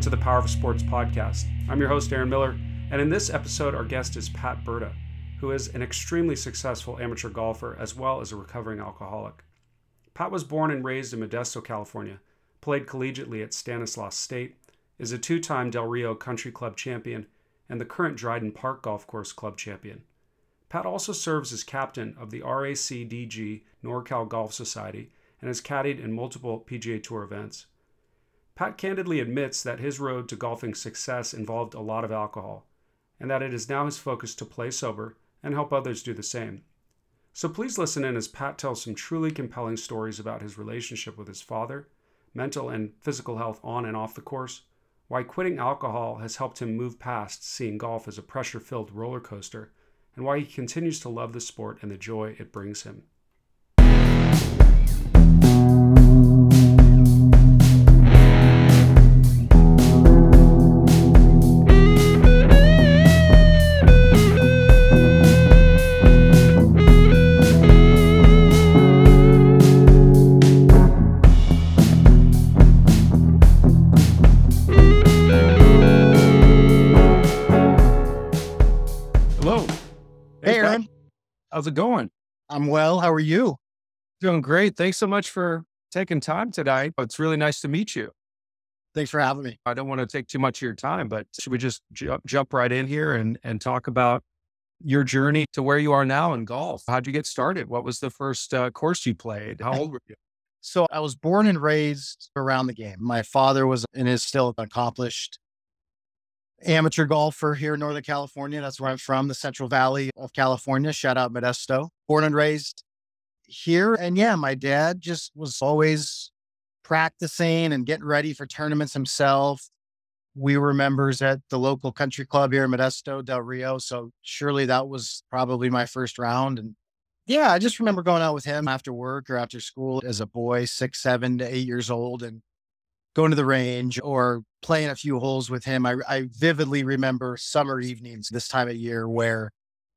welcome to the Power of Sports podcast. I'm your host, Aaron Miller, and in this episode, our guest is Pat Burda, who is an extremely successful amateur golfer as well as a recovering alcoholic. Pat was born and raised in Modesto, California, played collegiately at Stanislaus State, is a two time Del Rio Country Club champion, and the current Dryden Park Golf Course Club champion. Pat also serves as captain of the RACDG NorCal Golf Society and has caddied in multiple PGA Tour events. Pat candidly admits that his road to golfing success involved a lot of alcohol, and that it is now his focus to play sober and help others do the same. So please listen in as Pat tells some truly compelling stories about his relationship with his father, mental and physical health on and off the course, why quitting alcohol has helped him move past seeing golf as a pressure filled roller coaster, and why he continues to love the sport and the joy it brings him. It going? I'm well. How are you? Doing great. Thanks so much for taking time today. It's really nice to meet you. Thanks for having me. I don't want to take too much of your time, but should we just jump, jump right in here and, and talk about your journey to where you are now in golf? How'd you get started? What was the first uh, course you played? How old were you? So, I was born and raised around the game. My father was and is still an accomplished amateur golfer here in Northern California. That's where I'm from, the Central Valley of California. Shout out Modesto. Born and raised here. And yeah, my dad just was always practicing and getting ready for tournaments himself. We were members at the local country club here in Modesto, Del Rio. So surely that was probably my first round. And yeah, I just remember going out with him after work or after school as a boy, six, seven to eight years old, and going to the range or playing a few holes with him. I, I vividly remember summer evenings this time of year where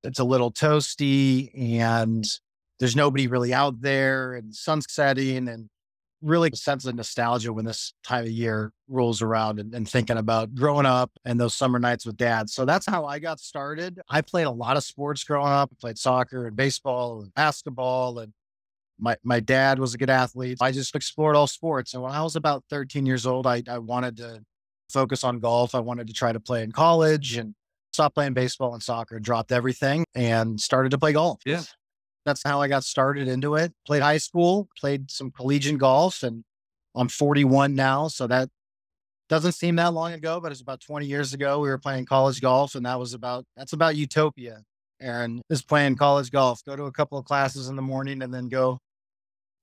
it's a little toasty and there's nobody really out there and sun's setting and really a sense of nostalgia when this time of year rolls around and, and thinking about growing up and those summer nights with dad. So that's how I got started. I played a lot of sports growing up. I played soccer and baseball and basketball and my, my dad was a good athlete. I just explored all sports. And when I was about 13 years old, I, I wanted to focus on golf. I wanted to try to play in college and stopped playing baseball and soccer, dropped everything and started to play golf. Yeah. That's how I got started into it. Played high school, played some collegiate golf, and I'm 41 now. So that doesn't seem that long ago, but it's about 20 years ago. We were playing college golf, and that was about that's about utopia. Aaron is playing college golf. Go to a couple of classes in the morning and then go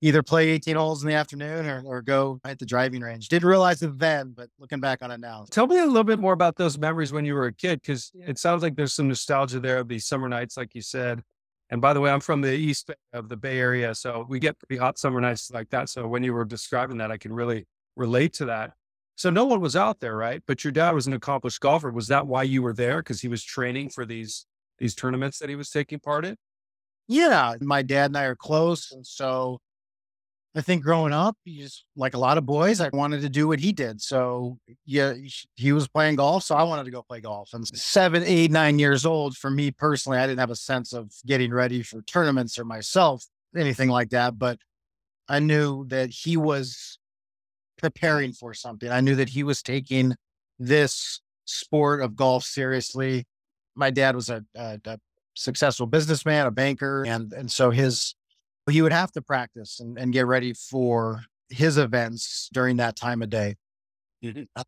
either play 18 holes in the afternoon or, or go at the driving range. Didn't realize it then, but looking back on it now. Tell me a little bit more about those memories when you were a kid, because it sounds like there's some nostalgia there of these summer nights, like you said. And by the way, I'm from the east of the Bay Area, so we get pretty hot summer nights like that. So when you were describing that, I can really relate to that. So no one was out there, right? But your dad was an accomplished golfer. Was that why you were there? Because he was training for these these tournaments that he was taking part in. Yeah, my dad and I are close, and so I think growing up, he's like a lot of boys. I wanted to do what he did. So yeah, he was playing golf, so I wanted to go play golf. And seven, eight, nine years old, for me personally, I didn't have a sense of getting ready for tournaments or myself, anything like that. But I knew that he was preparing for something. I knew that he was taking this sport of golf seriously. My dad was a, a, a successful businessman, a banker, and and so his he would have to practice and, and get ready for his events during that time of day. Uh,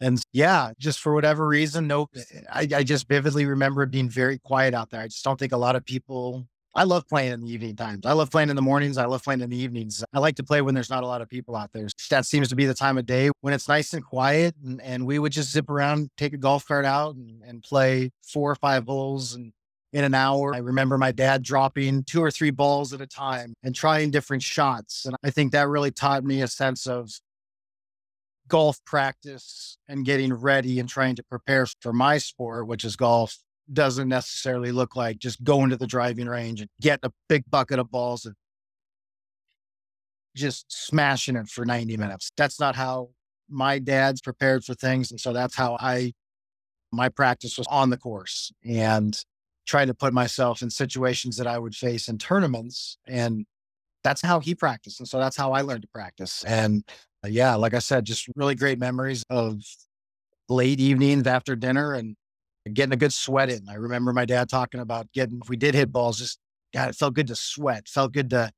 and yeah, just for whatever reason, no, I, I just vividly remember it being very quiet out there. I just don't think a lot of people. I love playing in the evening times. I love playing in the mornings. I love playing in the evenings. I like to play when there's not a lot of people out there. That seems to be the time of day when it's nice and quiet. And, and we would just zip around, take a golf cart out and, and play four or five holes and in an hour. I remember my dad dropping two or three balls at a time and trying different shots. And I think that really taught me a sense of golf practice and getting ready and trying to prepare for my sport, which is golf. Doesn't necessarily look like just going to the driving range and getting a big bucket of balls and just smashing it for 90 minutes. That's not how my dad's prepared for things. And so that's how I, my practice was on the course and trying to put myself in situations that I would face in tournaments. And that's how he practiced. And so that's how I learned to practice. And uh, yeah, like I said, just really great memories of late evenings after dinner and getting a good sweat in. I remember my dad talking about getting, if we did hit balls, just God, it felt good to sweat, felt good to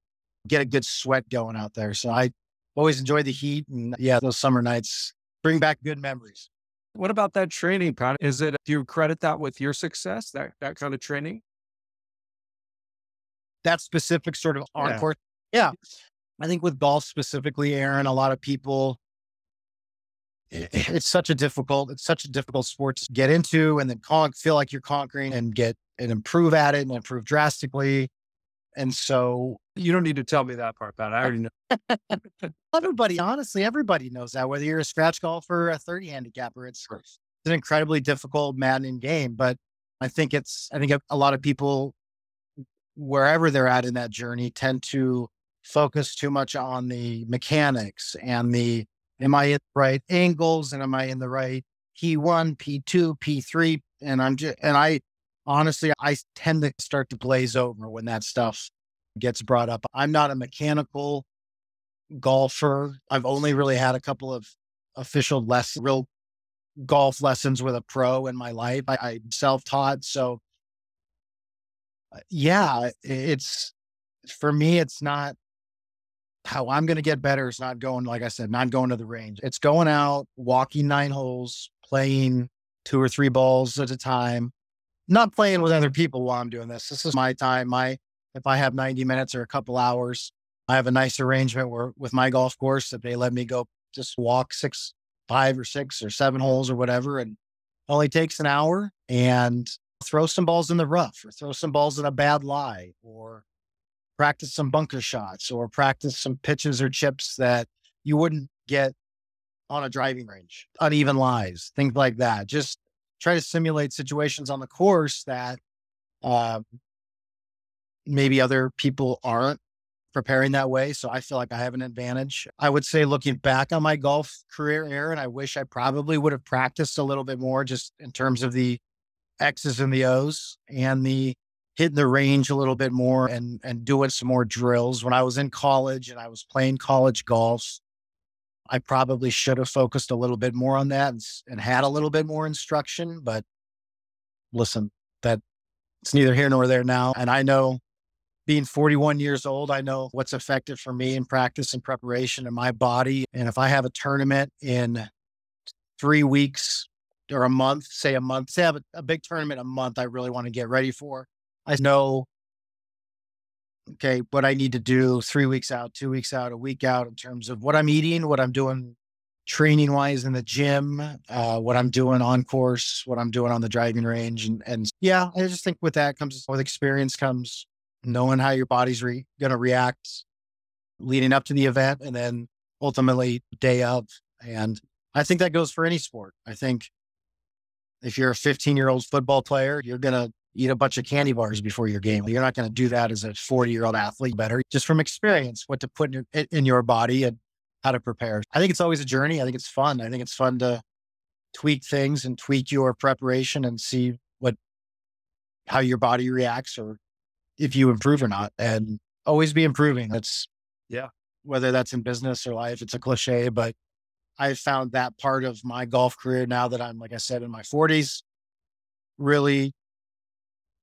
get a good sweat going out there. So I always enjoy the heat. And yeah, those summer nights bring back good memories. What about that training, Pat? Is it, do you credit that with your success, that, that kind of training? That specific sort of on yeah. course. Yeah. I think with golf specifically, Aaron, a lot of people, it's such a difficult, it's such a difficult sport to get into and then con- feel like you're conquering and get and improve at it and improve drastically. And so you don't need to tell me that part, Pat. I uh, already know. everybody, honestly, everybody knows that. Whether you're a scratch golfer, a 30 handicapper, it's, it's an incredibly difficult, maddening game. But I think it's, I think a lot of people, wherever they're at in that journey, tend to focus too much on the mechanics and the, am I in the right angles and am I in the right P1, P2, P3? And I'm just, and I, honestly, I tend to start to blaze over when that stuff gets brought up. I'm not a mechanical golfer. I've only really had a couple of official lessons, real golf lessons with a pro in my life. I, I self taught. So, uh, yeah, it's for me, it's not how I'm going to get better. It's not going, like I said, not going to the range. It's going out, walking nine holes, playing two or three balls at a time, not playing with other people while I'm doing this. This is my time. My if I have 90 minutes or a couple hours, I have a nice arrangement where with my golf course that they let me go just walk six, five or six or seven holes or whatever. And only takes an hour and throw some balls in the rough or throw some balls in a bad lie or practice some bunker shots or practice some pitches or chips that you wouldn't get on a driving range, uneven lies, things like that. Just try to simulate situations on the course that uh, maybe other people aren't preparing that way. So I feel like I have an advantage. I would say looking back on my golf career, Aaron, I wish I probably would have practiced a little bit more just in terms of the X's and the O's and the hitting the range a little bit more and and doing some more drills. When I was in college and I was playing college golf, I probably should have focused a little bit more on that and, and had a little bit more instruction. But listen, that it's neither here nor there now. And I know being 41 years old, I know what's effective for me in practice and preparation in my body. And if I have a tournament in three weeks or a month, say a month, say I have a, a big tournament a month I really want to get ready for, I know okay, what I need to do three weeks out, two weeks out, a week out in terms of what I'm eating, what I'm doing training wise in the gym, uh, what I'm doing on course, what I'm doing on the driving range. And, and yeah, I just think with that comes with experience comes knowing how your body's re- going to react leading up to the event and then ultimately day of. And I think that goes for any sport. I think if you're a 15 year old football player, you're going to eat a bunch of candy bars before your game. You're not going to do that as a 40 year old athlete better, just from experience, what to put in in your body and how to prepare. I think it's always a journey. I think it's fun. I think it's fun to tweak things and tweak your preparation and see what, how your body reacts or if you improve or not and always be improving. That's, yeah, whether that's in business or life, it's a cliche, but I found that part of my golf career now that I'm, like I said, in my 40s, really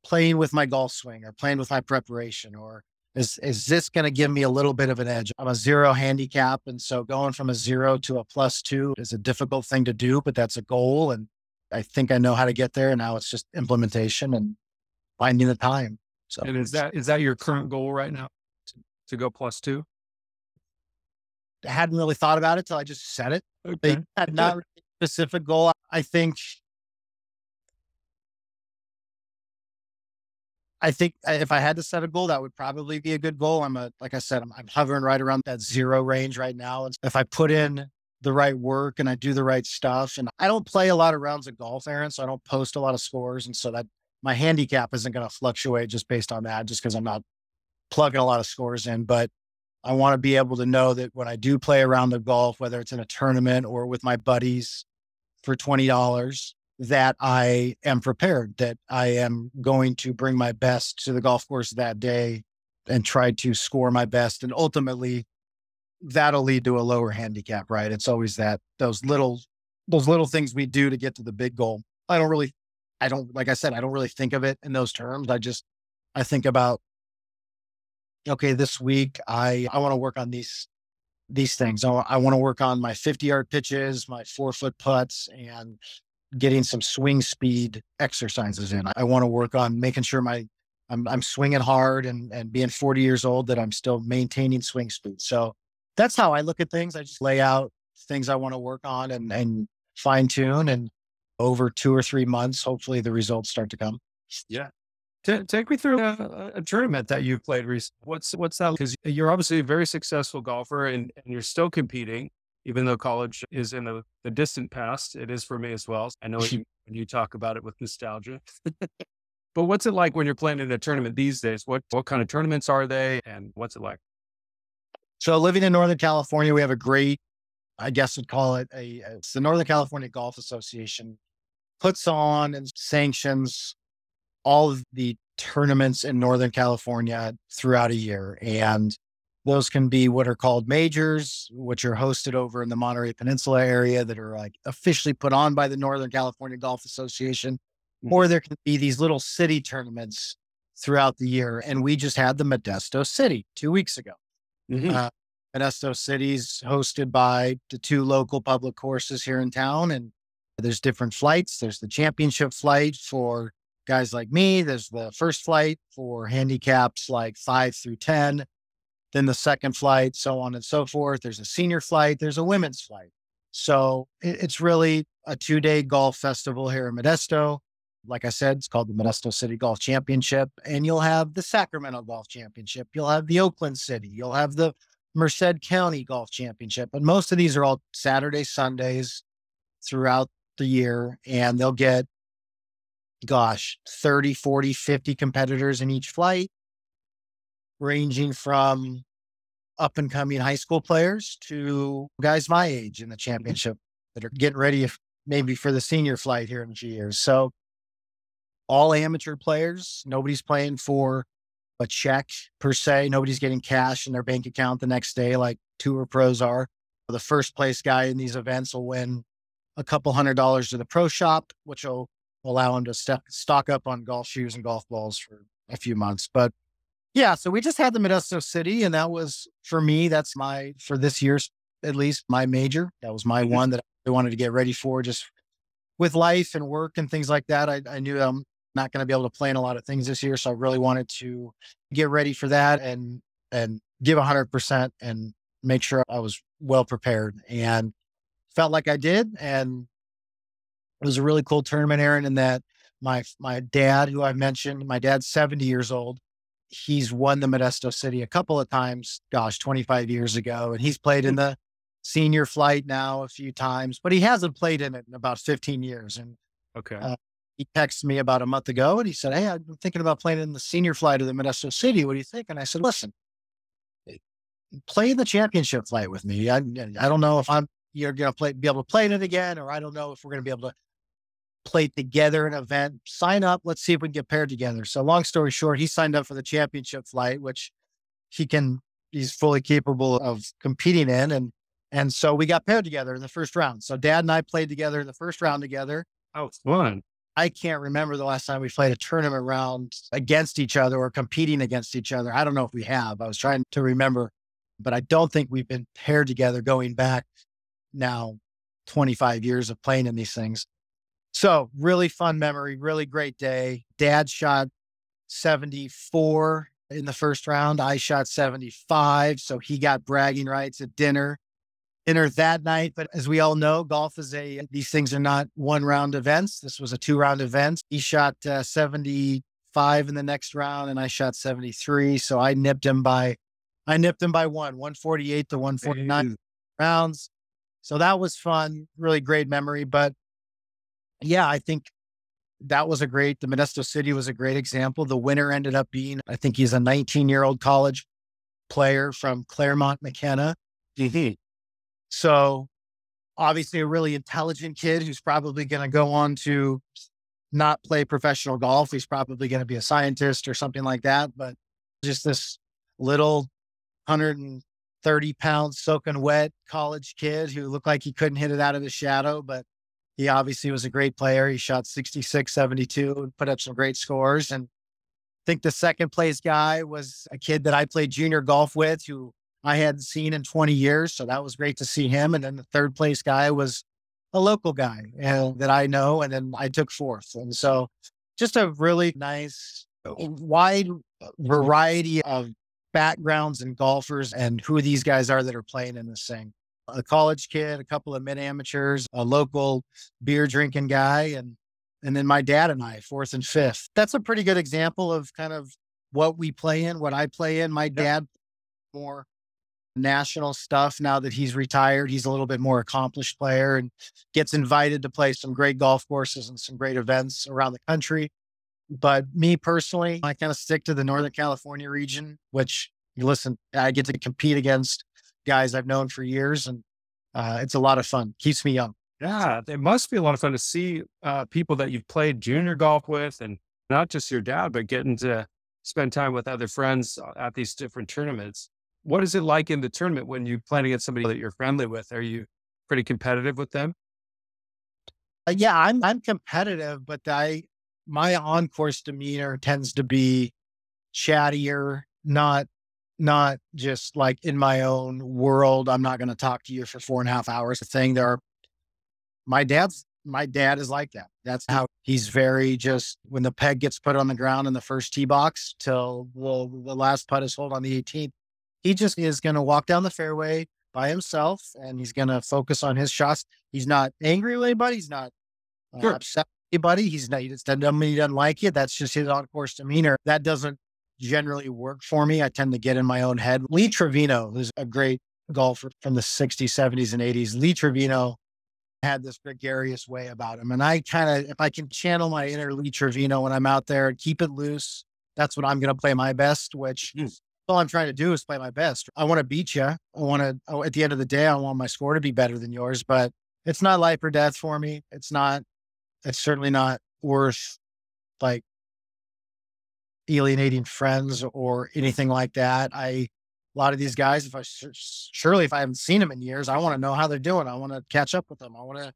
playing with my golf swing or playing with my preparation or is is this going to give me a little bit of an edge? I'm a zero handicap, and so going from a zero to a plus two is a difficult thing to do, but that's a goal, and I think I know how to get there. And now it's just implementation and finding the time. So, and is that is that your current goal right now to, to go plus two? I hadn't really thought about it till I just said it. Okay. They had not really specific goal. I think I think if I had to set a goal, that would probably be a good goal. I'm a, like I said, I'm, I'm hovering right around that zero range right now. And if I put in the right work and I do the right stuff, and I don't play a lot of rounds of golf, Aaron, so I don't post a lot of scores. And so that my handicap isn't going to fluctuate just based on that, just because I'm not plugging a lot of scores in. But I want to be able to know that when I do play around the golf, whether it's in a tournament or with my buddies for $20, that I am prepared, that I am going to bring my best to the golf course that day and try to score my best. And ultimately, that'll lead to a lower handicap, right? It's always that those little those little things we do to get to the big goal. I don't really I don't like I said, I don't really think of it in those terms. I just I think about okay, this week I I want to work on these these things. I, I want to work on my 50 yard pitches, my four foot putts, and getting some swing speed exercises in. I want to work on making sure my I'm I'm swinging hard and and being 40 years old that I'm still maintaining swing speed. So that's how I look at things. I just lay out things I want to work on and and fine tune and over two or three months, hopefully the results start to come. Yeah. T- take me through uh, a, a, tournament that you've played recently. What's what's that? Because you're obviously a very successful golfer and, and you're still competing, even though college is in the, the distant past. It is for me as well. I know you, when you talk about it with nostalgia. but what's it like when you're playing in a tournament these days? What what kind of tournaments are they, and what's it like? So living in Northern California, we have a great, I guess I'd call it a, it's the Northern California Golf Association puts on and sanctions all of the tournaments in Northern California throughout a year. And those can be what are called majors, which are hosted over in the Monterey Peninsula area that are like officially put on by the Northern California Golf Association. Mm-hmm. Or there can be these little city tournaments throughout the year. And we just had the Modesto City two weeks ago. Mm-hmm. Uh, Modesto City's hosted by the two local public courses here in town. And there's different flights. There's the championship flight for guys like me. There's the first flight for handicaps like five through 10, then the second flight, so on and so forth. There's a senior flight, there's a women's flight. So it's really a two day golf festival here in Modesto. Like I said, it's called the Modesto City Golf Championship. And you'll have the Sacramento Golf Championship. You'll have the Oakland City. You'll have the Merced County Golf Championship. But most of these are all Saturday, Sundays throughout the year. And they'll get gosh, 30, 40, 50 competitors in each flight, ranging from up and coming high school players to guys my age in the championship that are getting ready maybe for the senior flight here in a few years. So all amateur players, nobody's playing for a check per se. Nobody's getting cash in their bank account the next day like tour pros are. The first place guy in these events will win a couple hundred dollars to the pro shop, which will allow him to step, stock up on golf shoes and golf balls for a few months. But yeah, so we just had the Modesto City, and that was for me. That's my for this year's at least my major. That was my mm-hmm. one that I wanted to get ready for. Just with life and work and things like that, I, I knew I'm not going to be able to play in a lot of things this year, so I really wanted to get ready for that and and give hundred percent and make sure I was well prepared and felt like I did. And it was a really cool tournament, Aaron, in that my my dad, who I mentioned, my dad's 70 years old. He's won the Modesto City a couple of times, gosh, 25 years ago. And he's played in hmm. the senior flight now a few times, but he hasn't played in it in about 15 years. And okay. Uh, he texted me about a month ago and he said, Hey, been thinking about playing in the senior flight of the Modesto City. What do you think? And I said, Listen, eh, play the championship flight with me. I, eh, I don't know if I'm you're going to play, be able to play in it again, or I don't know if we're going to be able to play together an event. Sign up. Let's see if we can get paired together. So, long story short, he signed up for the championship flight, which he can, he's fully capable of competing in. And, and so we got paired together in the first round. So, dad and I played together in the first round together. Oh, fun. I can't remember the last time we played a tournament round against each other or competing against each other. I don't know if we have. I was trying to remember, but I don't think we've been paired together going back now 25 years of playing in these things. So, really fun memory, really great day. Dad shot 74 in the first round. I shot 75. So, he got bragging rights at dinner. Dinner that night. But as we all know, golf is a, these things are not one round events. This was a two round event. He shot uh, 75 in the next round and I shot 73. So, I nipped him by, I nipped him by one, 148 to 149 rounds. So, that was fun, really great memory. But yeah, I think that was a great, the Modesto City was a great example. The winner ended up being, I think he's a 19 year old college player from Claremont McKenna. Mm-hmm. So obviously a really intelligent kid who's probably going to go on to not play professional golf. He's probably going to be a scientist or something like that. But just this little 130 pounds soaking wet college kid who looked like he couldn't hit it out of his shadow, but he obviously was a great player. He shot 66, 72 and put up some great scores. And I think the second place guy was a kid that I played junior golf with who I hadn't seen in 20 years. So that was great to see him. And then the third place guy was a local guy and, that I know. And then I took fourth. And so just a really nice, uh, wide uh, mm-hmm. variety of backgrounds and golfers and who these guys are that are playing in this thing a college kid, a couple of mid amateurs, a local beer drinking guy, and and then my dad and I, fourth and fifth. That's a pretty good example of kind of what we play in, what I play in. My dad more national stuff now that he's retired. He's a little bit more accomplished player and gets invited to play some great golf courses and some great events around the country. But me personally, I kind of stick to the Northern California region, which you listen, I get to compete against guys I've known for years, and uh, it's a lot of fun. Keeps me young. Yeah, it must be a lot of fun to see uh, people that you've played junior golf with, and not just your dad, but getting to spend time with other friends uh, at these different tournaments. What is it like in the tournament when you plan against somebody that you're friendly with? Are you pretty competitive with them? Uh, yeah, I'm I'm competitive, but I my on course demeanor tends to be chattier, not not just like in my own world. I'm not going to talk to you for four and a half hours. A thing there. Are, my dad's my dad is like that. That's how he's very just when the peg gets put on the ground in the first tee box till well, the last putt is holed on the 18th. He just is going to walk down the fairway by himself and he's going to focus on his shots. He's not angry with anybody. He's not uh, sure. upset with anybody. He's not, he doesn't, he doesn't like it. That's just his on course demeanor. That doesn't generally work for me. I tend to get in my own head. Lee Trevino, who's a great golfer from the 60s, 70s, and 80s, Lee Trevino had this gregarious way about him. And I kind of, if I can channel my inner Lee Trevino when I'm out there and keep it loose, that's when I'm going to play my best, which mm. All I'm trying to do is play my best. I want to beat you. I want to, oh, at the end of the day, I want my score to be better than yours, but it's not life or death for me. It's not, it's certainly not worth like alienating friends or anything like that. I, a lot of these guys, if I surely if I haven't seen them in years, I want to know how they're doing. I want to catch up with them. I want to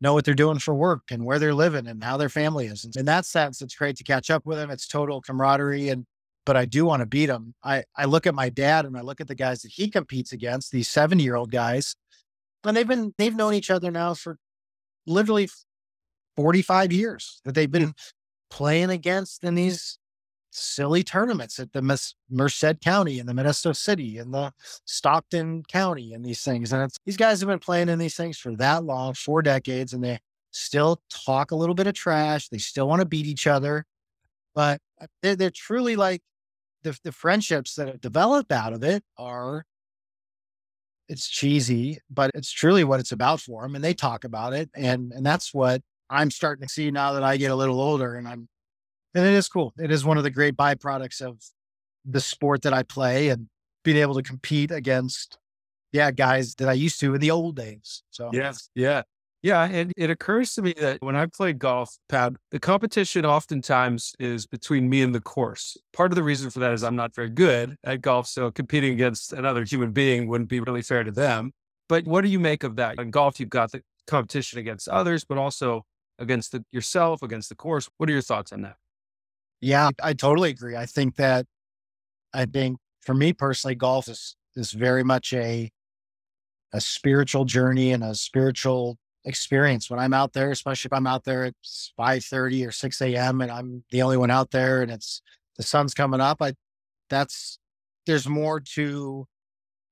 know what they're doing for work and where they're living and how their family is. And in that sense, it's great to catch up with them. It's total camaraderie. And, but I do want to beat them. I, I look at my dad and I look at the guys that he competes against, these 70 year old guys, and they've been, they've known each other now for literally 45 years that they've been playing against in these silly tournaments at the Merced County and the Modesto City and the Stockton County and these things. And these guys have been playing in these things for that long, four decades, and they still talk a little bit of trash. They still want to beat each other, but uh, they're, they're truly like the, the friendships that have developed out of it are. It's cheesy, but it's truly what it's about for them. And they talk about it. And, and that's what I'm starting to see now that I get a little older and I'm and it is cool. It is one of the great byproducts of the sport that I play and being able to compete against, yeah, guys that I used to in the old days. So, yes, yeah. Yeah. And it occurs to me that when I play golf, Pat, the competition oftentimes is between me and the course. Part of the reason for that is I'm not very good at golf. So competing against another human being wouldn't be really fair to them. But what do you make of that? In golf, you've got the competition against others, but also against the, yourself, against the course. What are your thoughts on that? Yeah, I totally agree. I think that I think for me personally, golf is is very much a a spiritual journey and a spiritual experience. When I'm out there, especially if I'm out there at five thirty or six a.m. and I'm the only one out there, and it's the sun's coming up, I that's there's more to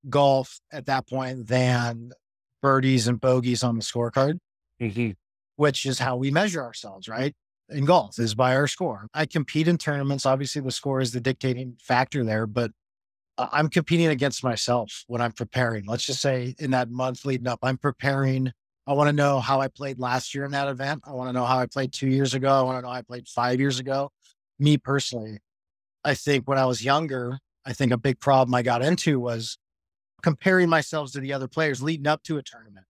golf at that point than birdies and bogeys on the scorecard, mm-hmm. which is how we measure ourselves, right? in golf is by our score. I compete in tournaments. Obviously, the score is the dictating factor there, but I'm competing against myself when I'm preparing. Let's just say in that month leading up, I'm preparing. I want to know how I played last year in that event. I want to know how I played two years ago. I want to know how I played five years ago. Me personally, I think when I was younger, I think a big problem I got into was comparing myself to the other players leading up to a tournament.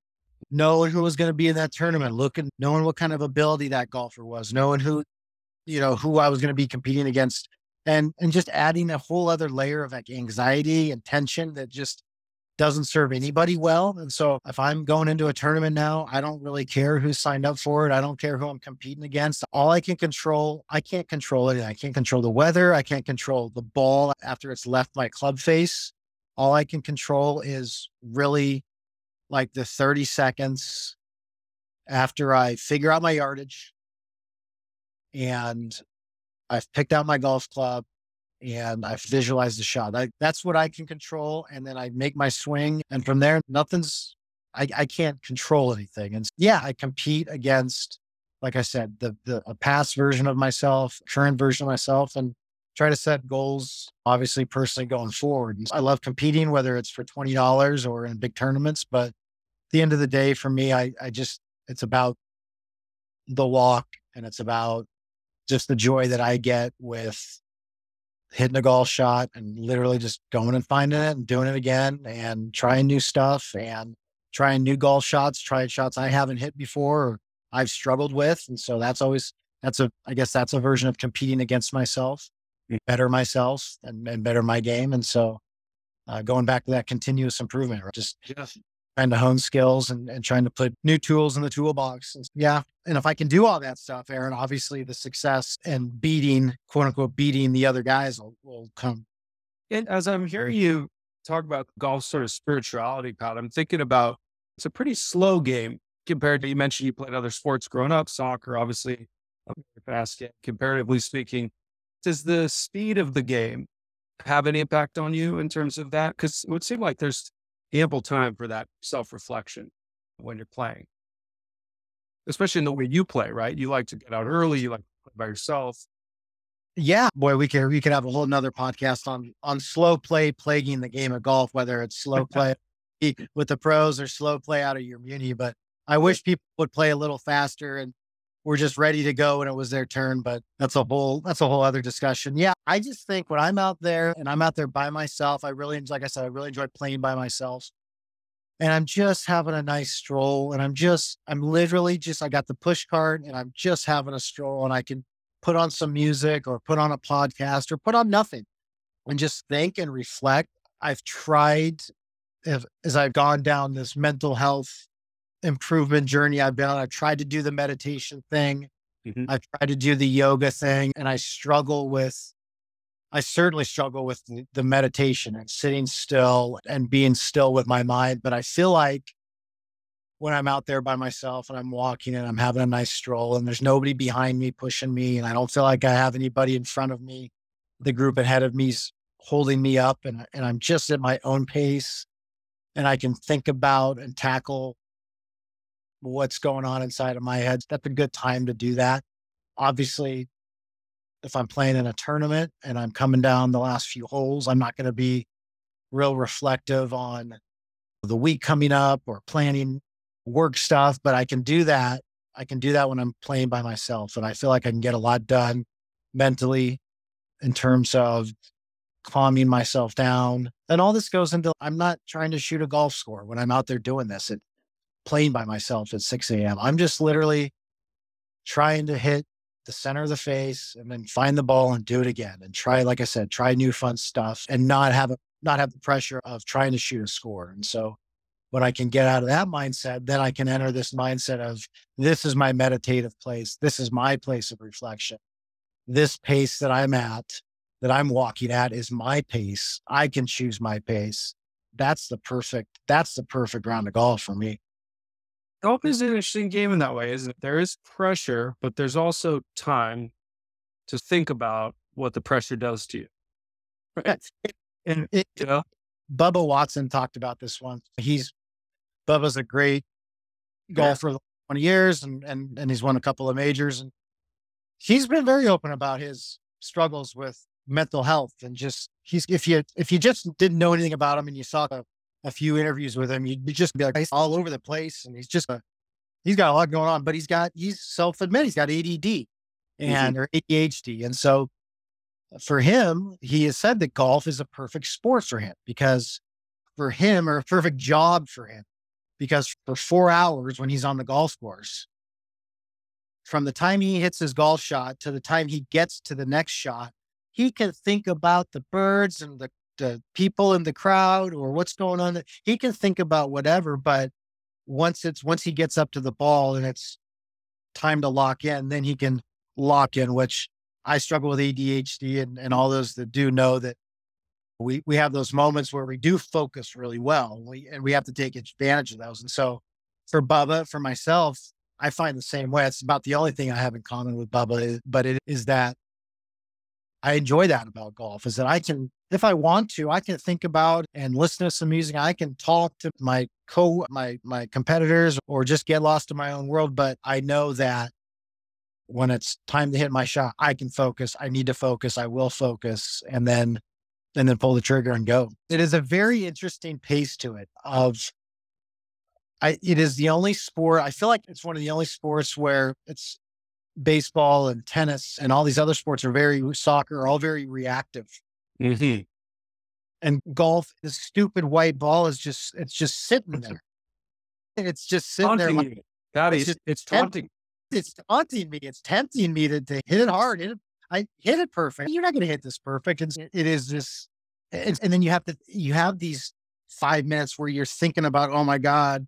Knowing who was going to be in that tournament, looking, knowing what kind of ability that golfer was, knowing who, you know, who I was going to be competing against and and just adding a whole other layer of like anxiety and tension that just doesn't serve anybody well. And so if I'm going into a tournament now, I don't really care who signed up for it. I don't care who I'm competing against. All I can control, I can't control it. I can't control the weather. I can't control the ball after it's left my club face. All I can control is really like the 30 seconds after I figure out my yardage and I've picked out my golf club and I visualize the shot. I, that's what I can control. And then I make my swing. And from there, nothing's, I, I can't control anything. And yeah, I compete against, like I said, the, the a past version of myself, current version of myself, and try to set goals, obviously, personally going forward. And I love competing, whether it's for $20 or in big tournaments. But at the end of the day, for me, I, I just, it's about the walk and it's about just the joy that I get with hitting a golf shot and literally just going and finding it and doing it again and trying new stuff and trying new golf shots, trying shots I haven't hit before or I've struggled with. And so that's always, that's a, I guess that's a version of competing against myself, mm. better myself and, and better my game. And so uh, going back to that continuous improvement, right? just yeah trying to hone skills and, and trying to put new tools in the toolbox. And yeah. And if I can do all that stuff, Aaron, obviously the success and beating, quote unquote, beating the other guys will, will come. And as I'm hearing you talk about golf sort of spirituality, Pat, I'm thinking about it's a pretty slow game compared to you mentioned you played other sports growing up, soccer, obviously fast game, comparatively speaking. Does the speed of the game have any impact on you in terms of that? Because it would seem like there's ample time for that self reflection when you're playing, especially in the way you play, right? You like to get out early, you like to play by yourself. Yeah, boy, we could we could have a whole nother podcast on on slow play plaguing the game of golf, whether it's slow play with the pros or slow play out of your muni. But I wish people would play a little faster and were just ready to go when it was their turn. But that's a whole that's a whole other discussion. Yeah, I just think when I'm out there and I'm out there by myself, I really like I said, I really enjoy playing by myself. And I'm just having a nice stroll. And I'm just, I'm literally just, I got the push cart and I'm just having a stroll and I can put on some music or put on a podcast or put on nothing and just think and reflect. I've tried as I've gone down this mental health improvement journey I've been on. I've tried to do the meditation thing. Mm-hmm. I've tried to do the yoga thing and I struggle with, I certainly struggle with the, the meditation and sitting still and being still with my mind. But I feel like when I'm out there by myself and I'm walking and I'm having a nice stroll and there's nobody behind me pushing me and I don't feel like I have anybody in front of me, the group ahead of me's holding me up and, and I'm just at my own pace and I can think about and tackle what's going on inside of my head. That's a good time to do that. Obviously, if I'm playing in a tournament and I'm coming down the last few holes, I'm not going to be real reflective on the week coming up or planning work stuff, but I can do that. I can do that when I'm playing by myself. And I feel like I can get a lot done mentally in terms of calming myself down. And all this goes into I'm not trying to shoot a golf score when I'm out there doing this. It, playing by myself at 6 a.m. I'm just literally trying to hit the center of the face and then find the ball and do it again and try, like I said, try new fun stuff and not have a, not have the pressure of trying to shoot a score. And so when I can get out of that mindset, then I can enter this mindset of this is my meditative place. This is my place of reflection. This pace that I'm at, that I'm walking at is my pace. I can choose my pace. That's the perfect, that's the perfect round of golf for me golf is an interesting game in that way, isn't it? There is pressure, but there's also time to think about what the pressure does to you. And it, you know? Bubba Watson talked about this once. He's Bubba's a great golfer yeah. 20 years and, and and he's won a couple of majors and he's been very open about his struggles with mental health and just he's if you if you just didn't know anything about him and you saw a a few interviews with him, you'd just be like, he's all over the place. And he's just, a, he's got a lot going on, but he's got, he's self admit he's got ADD and, mm-hmm. or ADHD. And so for him, he has said that golf is a perfect sport for him because for him, or a perfect job for him, because for four hours when he's on the golf course, from the time he hits his golf shot to the time he gets to the next shot, he can think about the birds and the, the people in the crowd or what's going on. He can think about whatever, but once it's once he gets up to the ball and it's time to lock in, then he can lock in, which I struggle with ADHD and, and all those that do know that we we have those moments where we do focus really well. We and we have to take advantage of those. And so for Bubba, for myself, I find the same way. It's about the only thing I have in common with Bubba, eh, but it is that I enjoy that about golf is that I can, if I want to, I can think about and listen to some music. I can talk to my co my my competitors or just get lost in my own world. But I know that when it's time to hit my shot, I can focus. I need to focus. I will focus, and then and then pull the trigger and go. It is a very interesting pace to it. Of I, it is the only sport. I feel like it's one of the only sports where it's baseball and tennis and all these other sports are very soccer all very reactive. Mm-hmm. And golf, the stupid white ball is just it's just sitting there. It's just sitting taunting there. You. That it's is, it's taunting. It's taunting me. It's tempting me to, to hit it hard. Hit it, I hit it perfect. You're not going to hit this perfect. It's, it is just, and, and then you have to, you have these five minutes where you're thinking about, oh my God,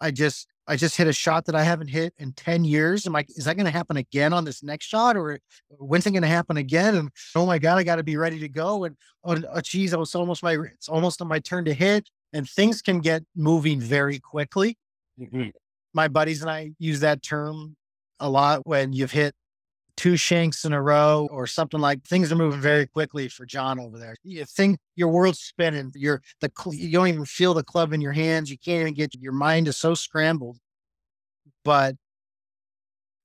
I just, I just hit a shot that I haven't hit in 10 years. Am I, is that going to happen again on this next shot or when's it going to happen again? And oh my God, I got to be ready to go. And oh, oh geez, it's almost my, it's almost on my turn to hit and things can get moving very quickly. Mm-hmm. My buddies and I use that term a lot when you've hit two shanks in a row or something like things are moving very quickly for John over there. You think your world's spinning. You're the you don't even feel the club in your hands. You can't even get your mind is so scrambled. But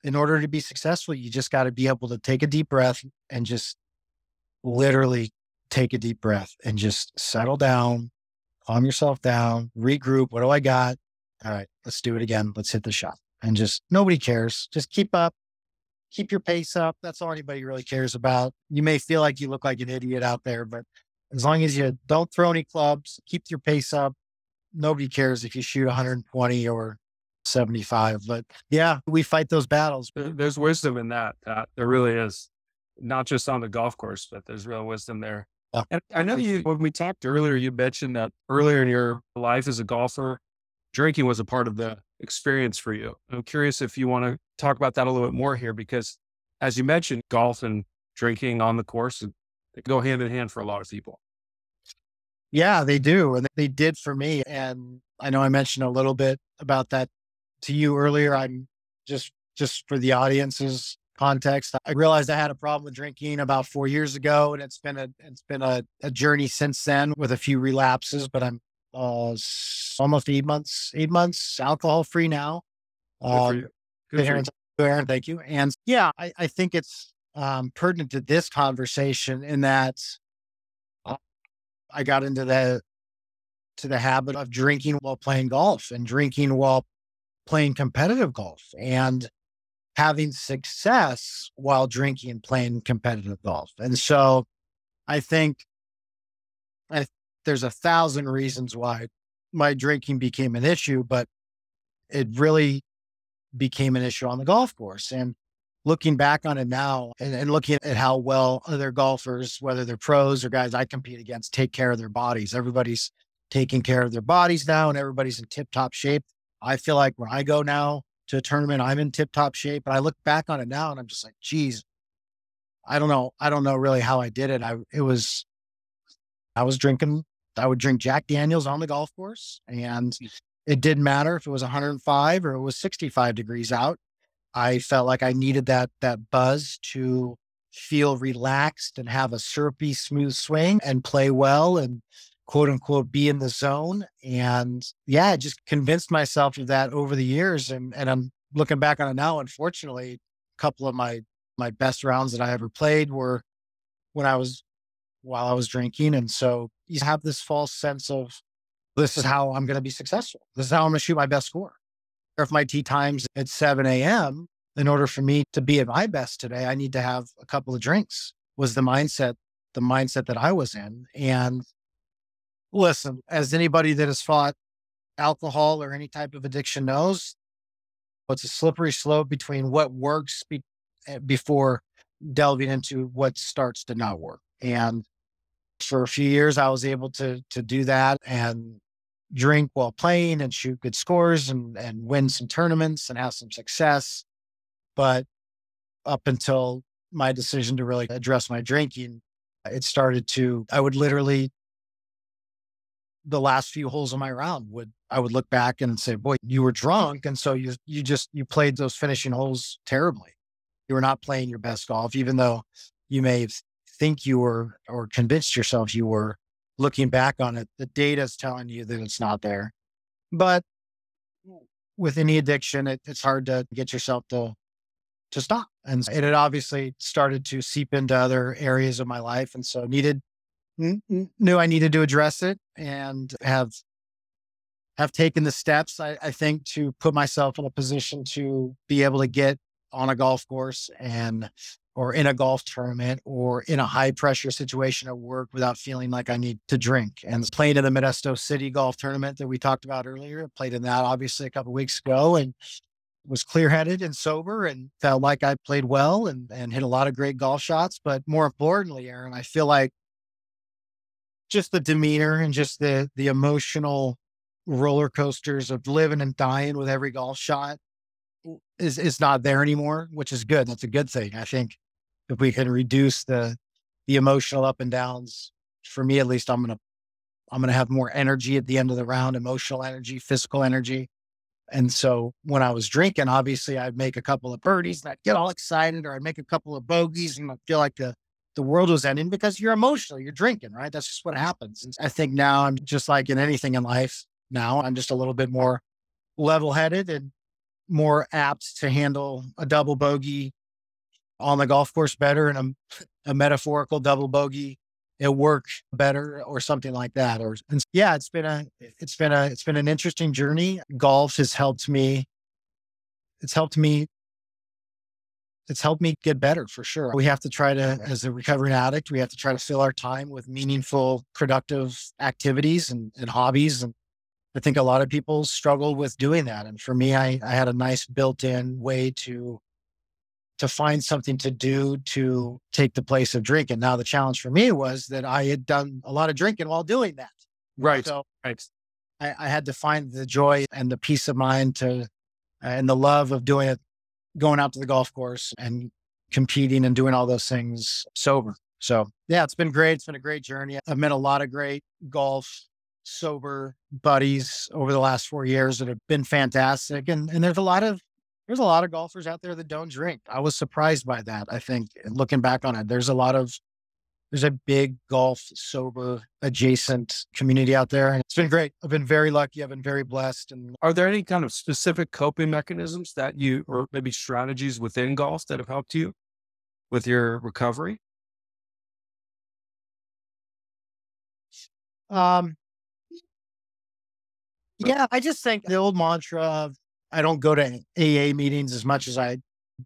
in order to be successful, you just got to be able to take a deep breath and just literally take a deep breath and just settle down, calm yourself down, regroup. What do I got? All right, let's do it again. Let's hit the shot. And just nobody cares. Just keep up, keep your pace up. That's all anybody really cares about. You may feel like you look like an idiot out there, but as long as you don't throw any clubs, keep your pace up. Nobody cares if you shoot 120 or 75. But yeah, we fight those battles. There's wisdom in that. That there really is, not just on the golf course, but there's real wisdom there. Yeah. And I know you, when we talked earlier, you mentioned that earlier in your life as a golfer, drinking was a part of the experience for you. I'm curious if you want to talk about that a little bit more here, because as you mentioned, golf and drinking on the course they go hand in hand for a lot of people. Yeah, they do. And they did for me. And I know I mentioned a little bit about that to you earlier. I'm just, just for the audience's context, I realized I had a problem with drinking about four years ago. And it's been a, it's been a, a journey since then with a few relapses, but I'm uh, almost eight months, eight months alcohol free now. Good for you. Good for Aaron, Aaron, thank you. And yeah, I, I think it's um, pertinent to this conversation in that uh, I got into the to the habit of drinking while playing golf and drinking while playing competitive golf and having success while drinking and playing competitive golf. And so I think I, there's a thousand reasons why my drinking became an issue, but it really became an issue on the golf course. And looking back on it now and, and, looking at how well other golfers, whether they're pros or guys I compete against, take care of their bodies. Everybody's taking care of their bodies now and everybody's in tip top shape. I feel like when I go now to a tournament, I'm in tip top shape. But I look back on it now and I'm just like, geez, I don't know. I don't know really how I did it. I, it was, I was drinking, I would drink Jack Daniels on the golf course and hmm. it didn't matter if it was 105 or it was 65 degrees out. I felt like I needed that that buzz to feel relaxed and have a syrupy smooth swing and play well and quote unquote be in the zone. And yeah, I just convinced myself of that over the years. And and I'm looking back on it now, unfortunately, a couple of my my best rounds that I ever played were when I was while I was drinking. And so you have this false sense of this is how I'm going to be successful. This is how I'm going to shoot my best score. Or if my tee time's at 7 a.m., in order for me to be at my best today, I need to have a couple of drinks. was the mindset, the mindset that I was in. And listen, as anybody that has fought alcohol or any type of addiction knows, it's a slippery slope between what works be- eh, before delving into what starts to not work. And for a few years, I was able to to do that and drink while playing and shoot good scores and and win some tournaments and have some success. But up until my decision to really address my drinking, it started to I would literally the last few holes of my round would I would look back and say, "Boy, you were drunk, and so you you just you played those finishing holes terribly. You were not playing your best golf, even though you may think you were or convinced yourself you were. Looking back on it, the data is telling you that it's not there. But with any addiction, it, it's hard to get yourself to to stop. And it had obviously started to seep into other areas of my life, and so needed knew I needed to address it and have have taken the steps I, I, think to put myself in a position to be able to get on a golf course and or in a golf tournament or in a high pressure situation at work without feeling like I need to drink. And playing in the Modesto City golf tournament that we talked about earlier, played in that obviously a couple weeks ago and was clear headed and sober and felt like I played well and, and hit a lot of great golf shots. But more importantly, Aaron, I feel like just the demeanor and just the the emotional roller coasters of living and dying with every golf shot is is not there anymore, which is good. That's a good thing. I think if we can reduce the the emotional up and downs, for me at least, I'm gonna I'm gonna have more energy at the end of the round, emotional energy, physical energy. And so when I was drinking, obviously I'd make a couple of birdies and I'd get all excited, or I'd make a couple of bogeys and I'd feel like the the world was ending because you're emotional, you're drinking, right? That's just what happens. And I think now I'm just like in anything in life. Now I'm just a little bit more level headed and more apt to handle a double bogey on the golf course better and a, a metaphorical double bogey at work better or something like that. Or and yeah, it's been a it's been a it's been an interesting journey. Golf has helped me. It's helped me. It's helped me get better for sure. We have to try to, as a recovering addict, we have to try to fill our time with meaningful, productive activities and, and hobbies. And I think a lot of people struggle with doing that. And for me, I, I had a nice built in way to to find something to do to take the place of drinking. Now, the challenge for me was that I had done a lot of drinking while doing that. Right. So right. I, I had to find the joy and the peace of mind to, and the love of doing it, going out to the golf course and competing and doing all those things sober. So yeah, it's been great. It's been a great journey. I've met a lot of great golf sober buddies over the last four years that have been fantastic. And, and there's a lot of there's a lot of golfers out there that don't drink. I was surprised by that. I think looking back on it, there's a lot of there's a big golf sober adjacent community out there. And it's been great. I've been very lucky. I've been very blessed. And are there any kind of specific coping mechanisms that you or maybe strategies within golf that have helped you with your recovery? Um yeah, I just think the old mantra of I don't go to AA meetings as much as I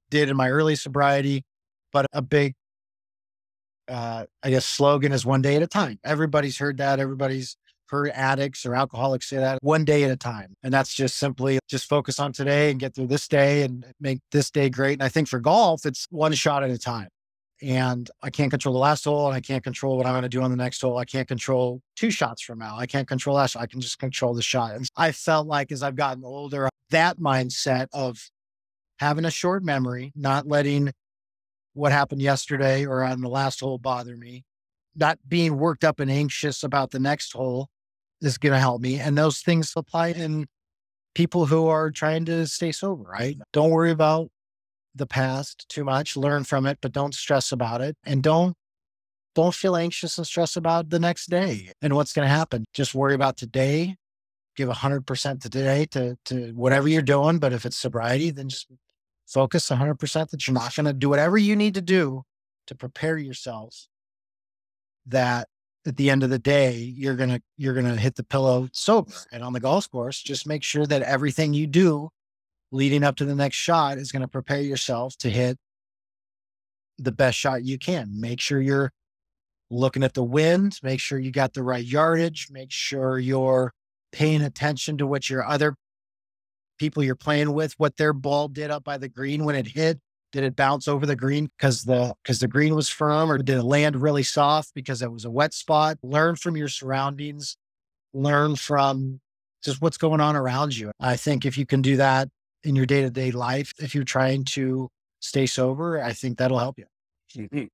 did in my early sobriety, but a big, uh, I guess, slogan is one day at a time. Everybody's heard that. Everybody's heard addicts or alcoholics say that one day at a time. And that's just simply just focus on today and get through this day and make this day great. And I think for golf, it's one shot at a time and I can't control the last hole and I can't control what I'm going to do on the next hole. I can't control two shots from now. I can't control that. I can just control the shot. And I felt like as I've gotten older, that mindset of having a short memory, not letting what happened yesterday or on the last hole bother me, not being worked up and anxious about the next hole is going to help me. And those things apply in people who are trying to stay sober, right? Don't worry about the past too much, learn from it, but don't stress about it and don't don't feel anxious and stress about the next day and what's going to happen. Just worry about today. Give 100% to today to to whatever you're doing, but if it's sobriety, then just focus 100% that you're not going to do whatever you need to do to prepare yourselves that at the end of the day you're going to you're going to hit the pillow sober and on the golf course just make sure that everything you do leading up to the next shot is going to prepare yourself to hit the best shot you can. Make sure you're looking at the wind, make sure you got the right yardage, make sure you're paying attention to what your other people you're playing with, what their ball did up by the green when it hit. Did it bounce over the green because the because the green was firm, or did it land really soft because it was a wet spot? Learn from your surroundings, learn from just what's going on around you. I think if you can do that in your day to day life, if you're trying to stay sober, I think that'll help you. Mm-hmm.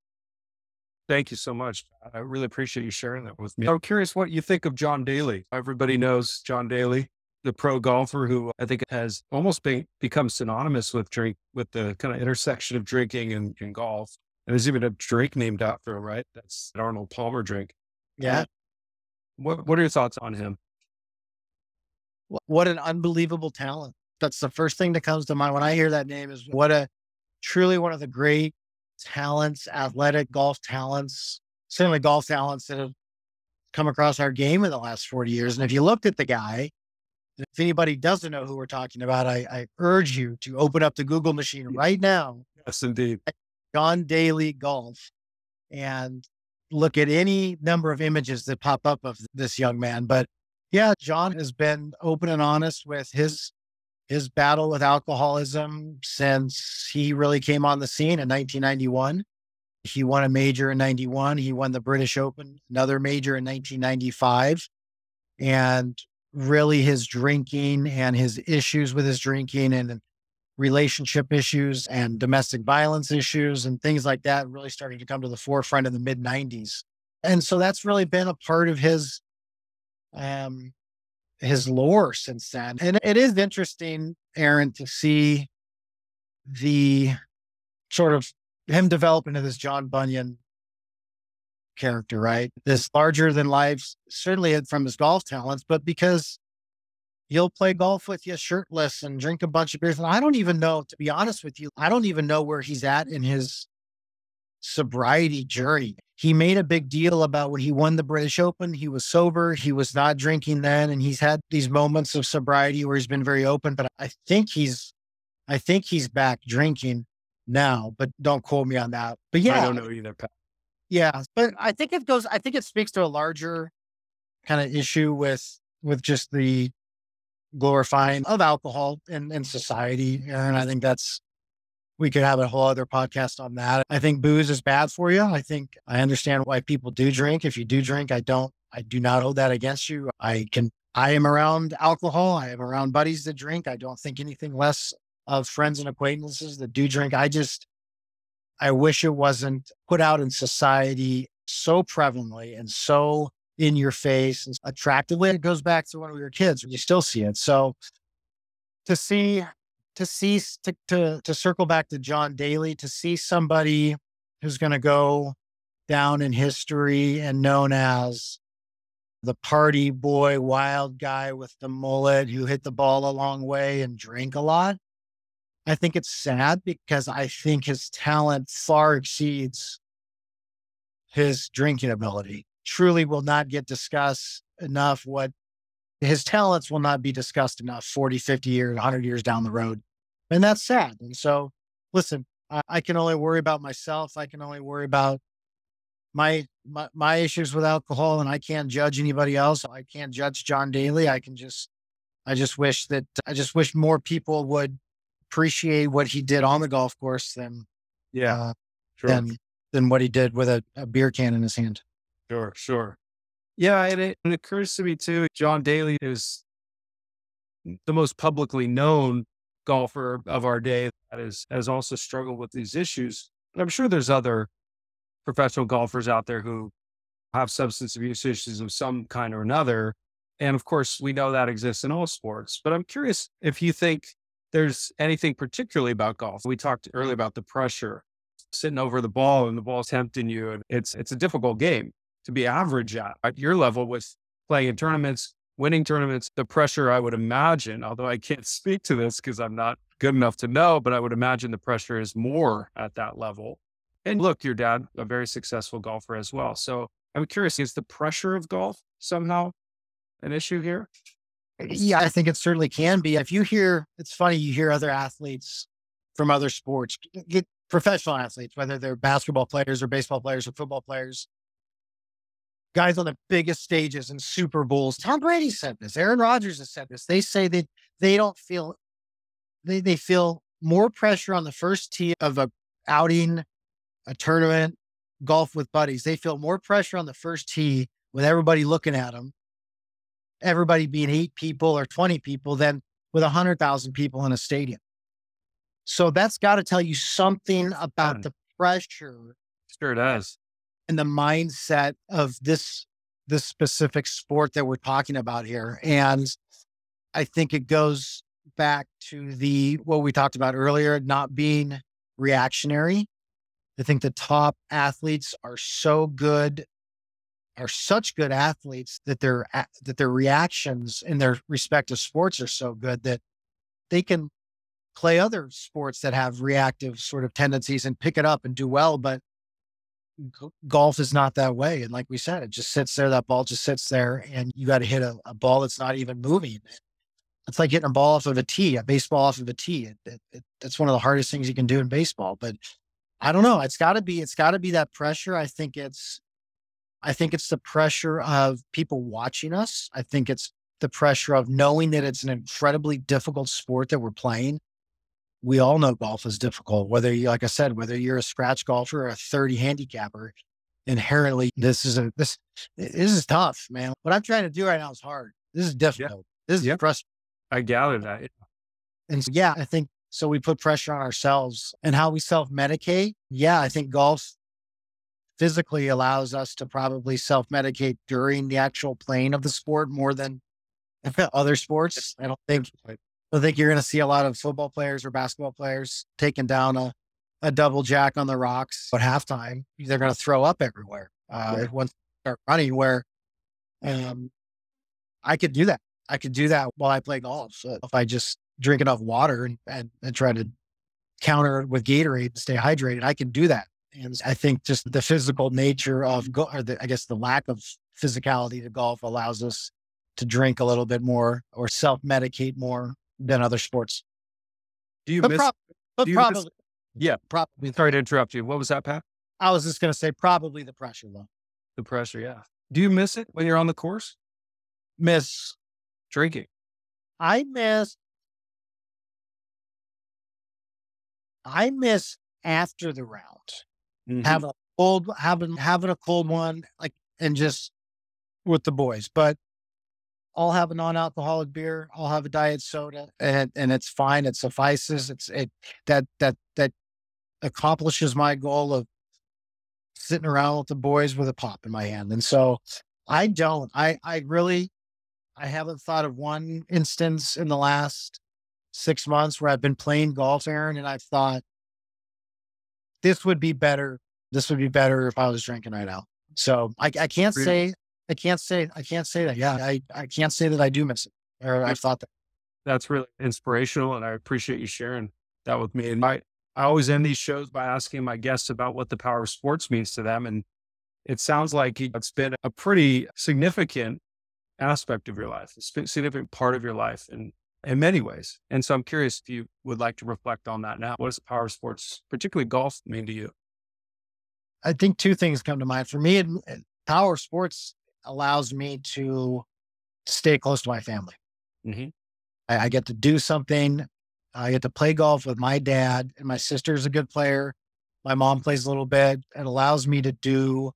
Thank you so much. I really appreciate you sharing that with me. I'm curious what you think of John Daly. Everybody knows John Daly, the pro golfer who I think has almost been, become synonymous with drink, with the kind of intersection of drinking and, and golf. And there's even a drink named after him, right? That's an Arnold Palmer drink. Yeah. What What are your thoughts on him? What an unbelievable talent. That's the first thing that comes to mind when I hear that name is what a truly one of the great talents, athletic golf talents, certainly golf talents that have come across our game in the last 40 years. And if you looked at the guy, if anybody doesn't know who we're talking about, I, I urge you to open up the Google machine right now. Yes, indeed. John Daly Golf and look at any number of images that pop up of this young man. But yeah, John has been open and honest with his his battle with alcoholism since he really came on the scene in 1991. He won a major in 91. He won the British Open, another major in 1995. And really his drinking and his issues with his drinking and relationship issues and domestic violence issues and things like that really started to come to the forefront in the mid 90s. And so that's really been a part of his um his lore since then. And it is interesting, Aaron, to see the sort of him develop into this John Bunyan character, right? This larger than life, certainly from his golf talents, but because he'll play golf with you shirtless and drink a bunch of beers. And I don't even know, to be honest with you, I don't even know where he's at in his sobriety journey. He made a big deal about when he won the British Open. He was sober. He was not drinking then. And he's had these moments of sobriety where he's been very open. But I think he's, I think he's back drinking now, but don't quote me on that. But yeah, I don't know either. Pat. Yeah. But I think it goes, I think it speaks to a larger kind of issue with, with just the glorifying of alcohol in, in society. And I think that's, we could have a whole other podcast on that. I think booze is bad for you. I think I understand why people do drink. If you do drink, I don't, I do not hold that against you. I can, I am around alcohol. I am around buddies that drink. I don't think anything less of friends and acquaintances that do drink. I just, I wish it wasn't put out in society so prevalently and so in your face and attractively. It goes back to when we were kids. You still see it. So to see to see to, to to circle back to John Daly to see somebody who's going to go down in history and known as the party boy, wild guy with the mullet who hit the ball a long way and drank a lot. I think it's sad because I think his talent far exceeds his drinking ability. Truly will not get discussed enough what his talents will not be discussed enough 40, 50 years, 100 years down the road. And that's sad. And so, listen, I, I can only worry about myself. I can only worry about my, my my issues with alcohol, and I can't judge anybody else. I can't judge John Daly. I can just, I just wish that I just wish more people would appreciate what he did on the golf course than, Yeah. uh, Sure. than than what he did with a, a beer can in his hand. Sure, sure. Yeah, and it, it occurs to me too. John Daly is the most publicly known golfer of our day that is has also struggled with these issues. And I'm sure there's other professional golfers out there who have substance abuse issues of some kind or another. And of course, we know that exists in all sports. But I'm curious if you think there's anything particularly about golf. We talked earlier about the pressure, sitting over the ball and the ball's tempting you. And it's it's a difficult game to be average at at your level with playing in tournaments, winning tournaments. The pressure, I would imagine, although I can't speak to this because I'm not good enough to know, but I would imagine the pressure is more at that level. And look, your dad, a very successful golfer as well. So I'm curious, is the pressure of golf somehow an issue here? Yeah, I think it certainly can be. If you hear, it's funny, you hear other athletes from other sports professional athletes, whether they're basketball players or baseball players or football players, guys on the biggest stages and Super Bowls. Tom Brady said this. Aaron Rodgers has said this. They say that they don't feel they they feel more pressure on the first tee of a outing, a tournament, golf with buddies. They feel more pressure on the first tee with everybody looking at them, everybody being eight people or 20 people than with a 100,000 people in a stadium. So that's got to tell you something about the pressure. Sure does. And the mindset of this this specific sport that we're talking about here. And I think it goes back to the what we talked about earlier, not being reactionary. I think the top athletes are so good, are such good athletes that their that their reactions in their respective sports are so good that they can play other sports that have reactive sort of tendencies and pick it up and do well. But golf is not that way. And like we said, it just sits there. That ball just sits there, and you got to hit a, a ball that's not even moving. It's like hitting a ball off of a tee, a baseball off of a tee. It, it, it, that's one of the hardest things you can do in baseball. But I don't know. It's got to be. It's got to be that pressure. I think it's. I think it's the pressure of people watching us. I think it's the pressure of knowing that it's an incredibly difficult sport that we're playing. We all know golf is difficult. Whether you, like I said, whether you're a scratch golfer or a 30 handicapper, inherently this is a this this is tough, man. What I'm trying to do right now is hard. This is difficult. Yeah. This is yeah. frustrating. I gather that. And so, yeah, I think so. We put pressure on ourselves and how we self medicate. Yeah, I think golf physically allows us to probably self medicate during the actual playing of the sport more than other sports. I don't think I don't think you're going to see a lot of football players or basketball players taking down a, a double jack on the rocks at halftime. They're going to throw up everywhere uh, once they start running. Where um, I could do that. I could do that while I play golf. So if I just drink enough water and, and, and try to counter with Gatorade to stay hydrated, I can do that. And I think just the physical nature of, go- or the, I guess the lack of physicality to golf allows us to drink a little bit more or self medicate more than other sports. Do you but miss? Prob- but probably, miss, yeah, probably. Sorry to interrupt you. What was that, Pat? I was just going to say probably the pressure, though. The pressure, yeah. Do you miss it when you're on the course? Miss drinking. I miss. I miss after the round. Mm-hmm. Having a cold, having having a cold one, like and just with the boys. But I'll have a non-alcoholic beer. I'll have a diet soda, and and it's fine. It suffices. It's it that that that accomplishes my goal of sitting around with the boys with a pop in my hand. And so I don't. I I really I haven't thought of one instance in the last six months where I've been playing golf, Aaron, and I've thought this would be better. This would be better if I was drinking right now. So I, I can't say I can't say I can't say that. Yeah, I, I can't say that I do miss it. Or I thought that. That's really inspirational, and I appreciate you sharing that with me. And my I always end these shows by asking my guests about what the power of sports means to them, and it sounds like it's been a pretty significant aspect of your life, a significant part of your life in in many ways. And so I'm curious if you would like to reflect on that now. What does the power of sports, particularly golf, mean to you? I think two things come to mind. For me, power of sports allows me to stay close to my family. Mm-hmm. I, I, get to do something. I get to play golf with my dad, and my sister's a good player. My mom plays a little bit. It allows me to do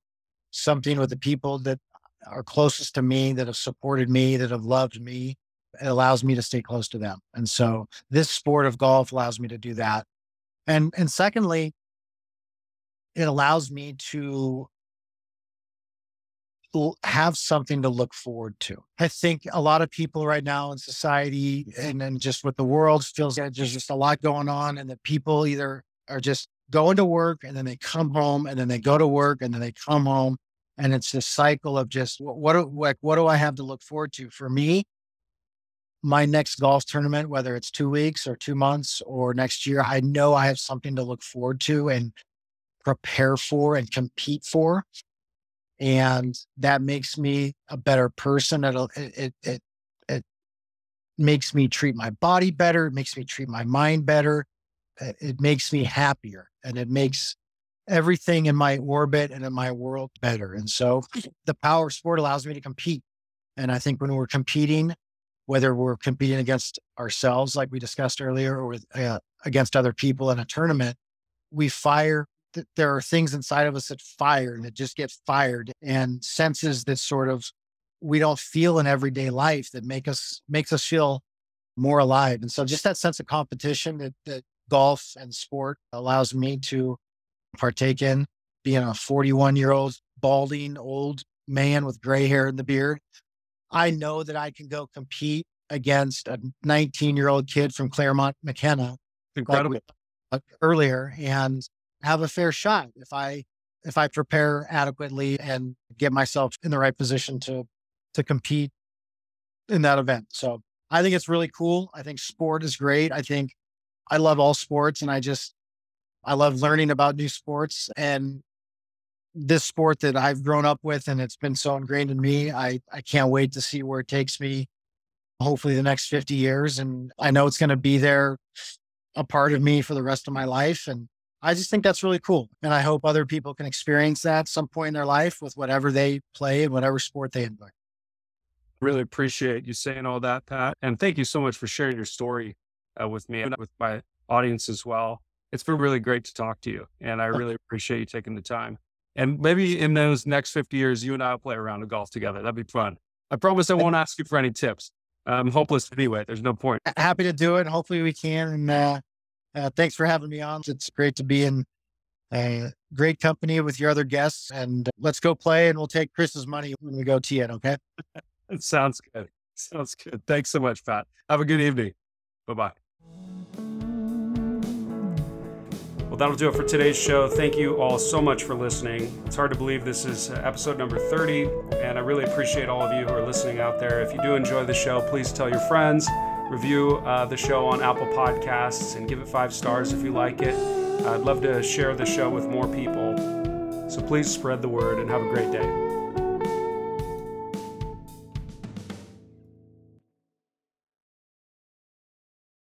something with the people that are closest to me, that have supported me, that have loved me. It allows me to stay close to them. And so this sport of golf allows me to do that. And and secondly, it allows me to have something to look forward to. I think a lot of people right now in society mm-hmm. and then just with the world feels like there's just a lot going on and that people either are just going to work and then they come home and then they go to work and then they come home and it's this cycle of just what, what what, what do I have to look forward to? For me, my next golf tournament, whether it's two weeks or two months or next year, I know I have something to look forward to and prepare for and compete for. And that makes me a better person. It'll, it, it, it, makes me treat my body better. It makes me treat my mind better. it makes me happier and it makes everything in my orbit and in my world better. And so the power sport allows me to compete. And I think when we're competing, whether we're competing against ourselves, like we discussed earlier, or with, uh, against other people in a tournament, we fire. Th- there are things inside of us that fire and that just get fired and senses that sort of we don't feel in everyday life that make us makes us feel more alive. And so just that sense of competition that, that golf and sport allows me to partake in being a 41 year old balding old man with gray hair and the beard. I know that I can go compete against a 19 year old kid from Claremont McKenna Incredible. Earlier and have a fair shot if I if I prepare adequately and get myself in the right position to to compete in that event. So I think it's really cool. I think sport is great. I think I love all sports and I just, I love learning about new sports and this sport that I've grown up with and it's been so ingrained in me. I, I can't wait to see where it takes me, hopefully the next 50 years. And I know it's going to be there, a part of me for the rest of my life. And I just think that's really cool. And I hope other people can experience that some point in their life with whatever they play and whatever sport they enjoy. Really appreciate you saying all that, Pat. And thank you so much for sharing your story uh, with me and with my audience as well. It's been really great to talk to you. And I really appreciate you taking the time. And maybe in those next 50 years, you and I will play a round of golf together. That'd be fun. I promise I won't ask you for any tips. I'm hopeless anyway. There's no point. Happy to do it. Hopefully we can. And uh, uh, thanks for having me on. It's great to be in a great company with your other guests. And let's go play and we'll take Chris's money when we go tee it. Okay. Sounds good. Sounds good. Thanks so much, Pat. Have a good evening. Bye bye. Well, that'll do it for today's show. Thank you all so much for listening. It's hard to believe this is uh, episode number 30, and I really appreciate all of you who are listening out there. If you do enjoy the show, please tell your friends, review uh, the show on Apple Podcasts, and give it five stars if you like it. I'd love to share the show with more people. So please spread the word and have a great day.